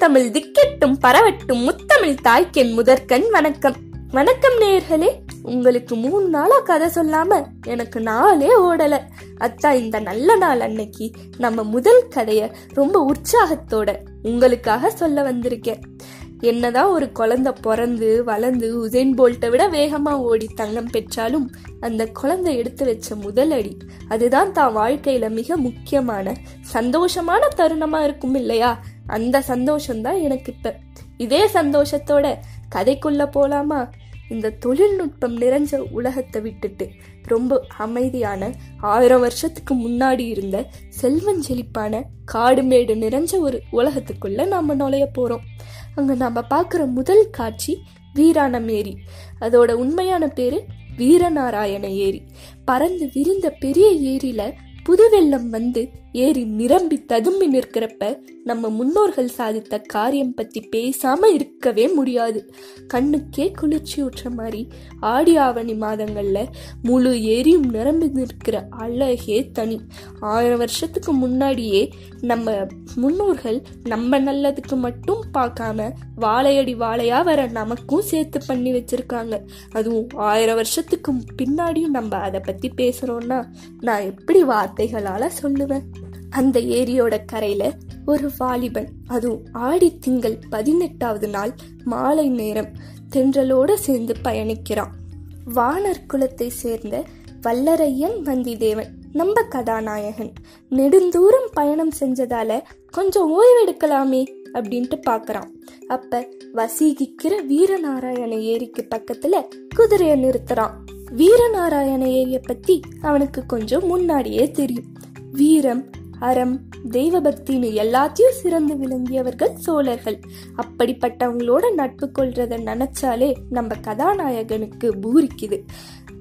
தமிழ் திக்கெட்டும் பரவட்டும் முத்தமிழ் தாய்க்கென் முதற்கண் வணக்கம். வணக்கம் நேயர்களே உங்களுக்கு மூணு நாளா கதை சொல்லாம எனக்கு நாளே ஓடல. அத்தா இந்த நல்ல நாள் அன்னைக்கு நம்ம முதல் கதைய ரொம்ப உற்சாகத்தோட உங்களுக்காக சொல்ல வந்திருக்கேன். என்னதான் ஒரு குழந்தை பிறந்து வளர்ந்து உசைன் போல்ட்டை விட வேகமா ஓடி தங்கம் பெற்றாலும் அந்த குழந்தை எடுத்து வச்ச முதல் அடி அதுதான் தான் வாழ்க்கையில மிக முக்கியமான சந்தோஷமான தருணமா இருக்கும் இல்லையா? அந்த சந்தோஷம்தான் எனக்கு இப்ப. இதே சந்தோஷத்தோட கதைக்குள்ள போலாமா? இந்த தொழில்நுட்பம் நிறைஞ்ச உலகத்தை விட்டுட்டு ரொம்ப அமைதியான ஆயிரம் வருஷத்துக்கு முன்னாடி இருந்த செல்வஞ்செழிப்பான காடு மேடு நிறைஞ்ச ஒரு உலகத்துக்குள்ள நாம நுழைய போறோம். அங்க நாம பார்க்குற முதல் காட்சி வீரான ஏரி அதோட உண்மையான பேரு வீரநாராயண ஏரி. பறந்து விரிந்த பெரிய ஏரியில புது வெள்ளம் வந்து ஏறி நிரம்பி ததும்பி நிற்கிறப்ப நம்ம முன்னோர்கள் சாதித்த காரியம் பத்தி பேசாம இருக்கவே முடியாது. கண்ணுக்கே குளிர்ச்சி ஊற்ற மாதிரி ஆடி ஆவணி மாதங்கள்ல முழு ஏரியும் நிரம்பி நிற்கிற அழகே தனி. ஆயிரம் வருஷத்துக்கு முன்னாடியே நம்ம முன்னோர்கள் நம்ம நல்லதுக்கு மட்டும் பார்க்காம வாழையடி வாழையா வர நமக்கும் சேர்த்து பண்ணி வச்சிருக்காங்க. அதுவும் ஆயிரம் வருஷத்துக்கு பின்னாடியும் நம்ம அதை பத்தி பேசுறோம்னா நான் எப்படி வார்த்தைகளால சொல்லுவேன்? அந்த ஏரியோட கரையில ஒரு வாலிபன் அதுவும் ஆடி திங்கள் பதினெட்டாவது நாள் மாலை நேரம் தென்றலோட சேர்ந்து பயணிக்கிறான். வானர் குலத்தை சேர்ந்த வல்லரையன் வந்திதேவன் நம்ம கதாநாயகன் நெடுந்தூரம் பயணம் செஞ்சதால கொஞ்சம் ஓய்வெடுக்கலாமே அப்படின்ட்டு பாக்குறான். அப்ப வசீகிக்கிற வீரநாராயண ஏரிக்கு பக்கத்துல குதிரைய நிறுத்துறான். வீரநாராயண ஏரிய பத்தி அவனுக்கு கொஞ்சம் முன்னாடியே தெரியும். வீரம் அறம் தெய்வ பக்தின்னு எல்லாத்தையும் சிறந்து விளங்கியவர்கள் சோழர்கள். அப்படிப்பட்டவங்களோட நட்பு கொள்றத நினைச்சாலே நம்ம கதாநாயகனுக்கு பூரிக்குது.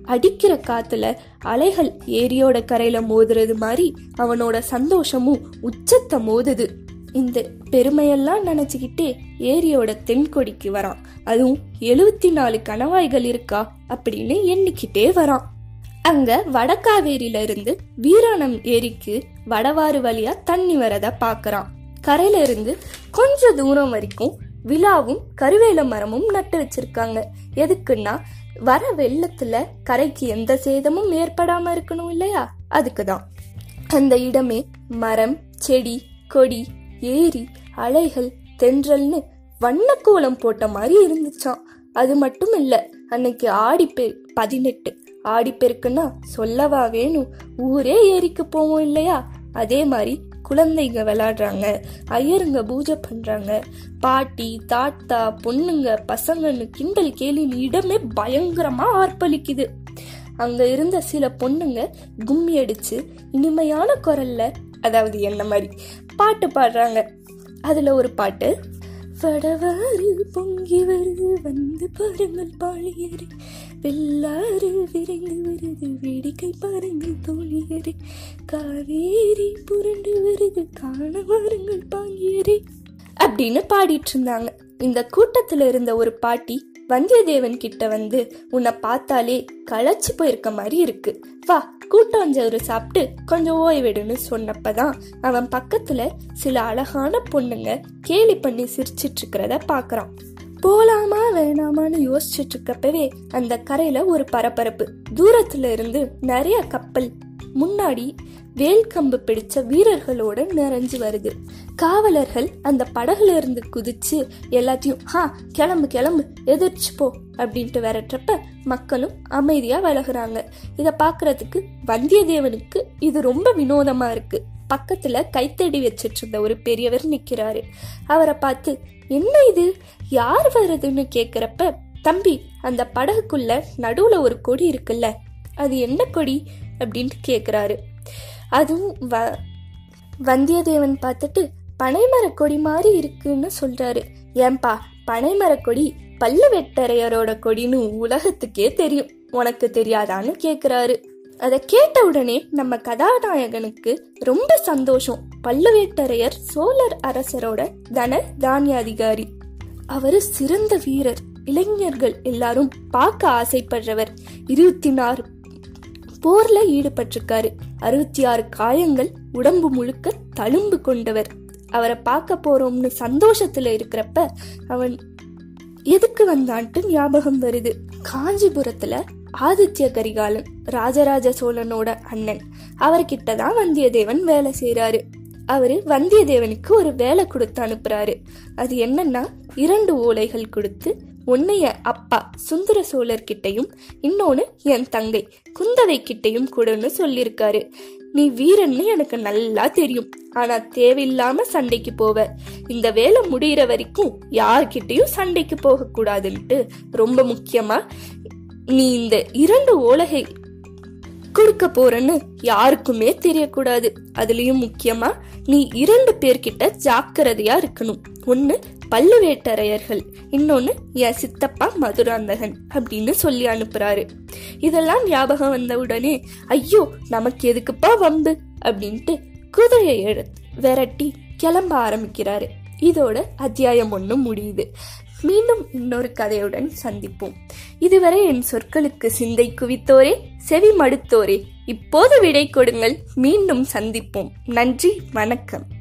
அடிக்கிற காத்துல அலைகள் ஏரியோட கரையில மோதுறது மாதிரி அவனோட சந்தோஷமும் உச்சத்தை மோதுது. இந்த பெருமையெல்லாம் நினைச்சுக்கிட்டே ஏரியோட தென்கொடிக்கு வரான். அதுவும் எழுவத்தி நாலு கணவாய்கள் இருக்கா அப்படின்னு எண்ணிக்கிட்டே வரான். அங்க வடக்காவேரியில இருந்து வீராணம் ஏரிக்கு வடவாறு வழியா தண்ணி வரத பாக்குறான். கரையில இருந்து கொஞ்ச தூரம் வரைக்கும் விழாவும் கருவேல மரமும் நட்டு வச்சிருக்காங்க. எதுக்குன்னா வர வெள்ளத்துல கரைக்கு எந்த சேதமும் ஏற்படாம இருக்கணும் இல்லையா? அதுக்குதான். அந்த இடமே மரம் செடி கொடி ஏரி அலைகள் தென்றல்னு வண்ணக்கோலம் போட்ட மாதிரி இருந்துச்சான் அது மட்டும் இல்ல அன்னைக்கு ஆடிப்பெரு பதினெட்டு. ஆடிப்பெருக்குன்னா சொல்லவா வேணும்? ஊரே ஏரிக்கு போவோம் இல்லையா? அதே மாதிரி குழந்தைங்க விளாடுறாங்க ஐயருங்க பூஜை பண்றாங்க பாட்டி தாத்தா பொண்ணுங்க பசங்கன்னு கிண்டல் கேலின் இடமே பயங்கரமா ஆர்ப்பளிக்குது அங்க இருந்த சில பொண்ணுங்க கும்மி அடிச்சு இனிமையான குரல்ல அதாவது என்ன மாதிரி பாட்டு பாடுறாங்க. அதுல ஒரு பாட்டு வடவாறு பொங்கி வருது வந்து பாருங்கள் பாழியரே வெள்ளாறு விரைந்து வருது வேடிக்கை பாருங்கள் தோழியரு காவேரி புரண்டு வருது காண வாருங்கள் பாங்கியரே அப்படின்னு பாடிட்டு இருந்தாங்க இந்த கூட்டத்துல இருந்த ஒரு பாட்டி வந்தியத்தேவன் கிட்ட வந்து உன்னை பார்த்தாலே களைச்சு போயிருக்க மாதிரி இருக்கு. வா கூட்டாஞ்சோறு சாப்பிட்டு கொஞ்சம் ஓய்வெடுன்னு சொன்னப்பதான் அவன் பக்கத்துல சில அழகான பொண்ணுங்க கேலி பண்ணி சிரிச்சிட்டு இருக்கிறத பாக்குறான். போலாமா வேணாமான்னு யோசிச்சுட்டு இருக்கப்பவே அந்த கரையில ஒரு பரபரப்பு. தூரத்துல இருந்து நிறைய கப்பல். முன்னாடி வேல்கம்பு பிடிச்ச வீரர்களோட நிறைஞ்சு வருது. காவலர்கள் அந்த படகுல இருந்து குதிச்சு எல்லாத்தையும் ஹா கிளம்பு கிளம்பு எதிர்ச்சு போ அப்படின்ட்டு விரட்டுறப்ப மக்களும் அமைதியா விலகுறாங்க. இத பாக்குறதுக்கு வந்தியத்தேவனுக்கு இது ரொம்ப வினோதமா இருக்கு. பக்கத்துல கைத்தடி வச்சிட்டு இருந்த ஒரு பெரியவர் நிக்கிறாரு. அவரை பார்த்து என்ன இது? யார் வருதுன்னு கேக்குறப்ப தம்பி அந்த படகுக்குள்ள நடுவுல ஒரு கொடி இருக்குல்ல அது என்ன கொடி? அப்படின்ட்டு கேக்குறாரு. அதுவும் வ வந்தியத்தேவன் பார்த்துட்டு பனைமரக்கொடி மாதிரி இருக்குன்னு சொல்றாரு. ஏன்பா பனைமரக்கொடி கொடி பல்லுவெட்டரையரோட கொடின்னு உலகத்துக்கே தெரியும். உனக்கு தெரியாதான்னு கேக்குறாரு. அதை கேட்ட உடனே நம்ம கதாநாயகனுக்கு ரொம்ப சந்தோஷம். பல்லுவேட்டரையர் சோழர் அரசரோட தன தானியாதிகாரி. அவரு சிறந்த வீரர். இளைஞர்கள் எல்லாரும் பார்க்க ஆசைப்படுறவர். இருபத்தி நாலு போர்ல ஈடுபட்டிருக்காரு. அறுபத்தி ஆறு காயங்கள் உடம்பு முழுக்க தழும்பு கொண்டவர். அவரை பார்க்க போறோம்னு சந்தோஷத்துல இருக்கிறப்ப அவன் எதுக்கு வந்தான்ட்டு ஞாபகம் வருது. காஞ்சிபுரத்துல ஆதித்ய கரிகாலன் ராஜராஜ சோழனோட அண்ணன். அவர்கிட்ட தான் வந்தியத்தேவன் வேலை செய்யறாரு அவரு வந்தியத்தேவனுக்கு ஒரு வேலை கொடுத்து அனுப்புறாரு. அது என்னன்னா இரண்டு ஓலைகள் கொடுத்து உன்னைய அப்பா சுந்தர சோழர் கிட்டையும் இன்னொன்னு என் தங்கை குந்தவை கிட்டையும் கூடன்னு சொல்லியிருக்காரு. நீ வீரன்னு எனக்கு நல்லா தெரியும். ஆனா தேவையில்லாம சண்டைக்கு போவ. இந்த வேலை முடியிற வரைக்கும் யார்கிட்டயும் சண்டைக்கு போக கூடாதுன்ட்டு ரொம்ப முக்கியமா நீ இந்த இரண்டு ஓலகை கொடுக்க போறேன்னு யாருக்குமே தெரியக்கூடாது. அதுலயும் முக்கியமா நீ இரண்டு பேர்கிட்ட ஜாக்கிரதையா இருக்கணும். ஒன்னு பல்லுவேட்டரையர்கள் இன்னொன்னு என் சித்தப்பா மதுராந்தகன் அப்படின்னு சொல்லி அனுப்புறாரு. இதெல்லாம் ஞாபகம் வந்த உடனே ஐயோ நமக்கு எதுக்குப்பா வம்பு? அப்படின்ட்டு குதிரையை எடுத்து விரட்டி கிளம்ப ஆரம்பிக்கிறாரு. இதோட அத்தியாயம் ஒன்று முடியுது. மீண்டும் இன்னொரு கதையுடன் சந்திப்போம். இதுவரை என் சொற்களுக்கு சிந்தை குவித்தோரே செவி மடுத்தோரே. இப்போது விடை கொடுங்கள். மீண்டும் சந்திப்போம். நன்றி வணக்கம்.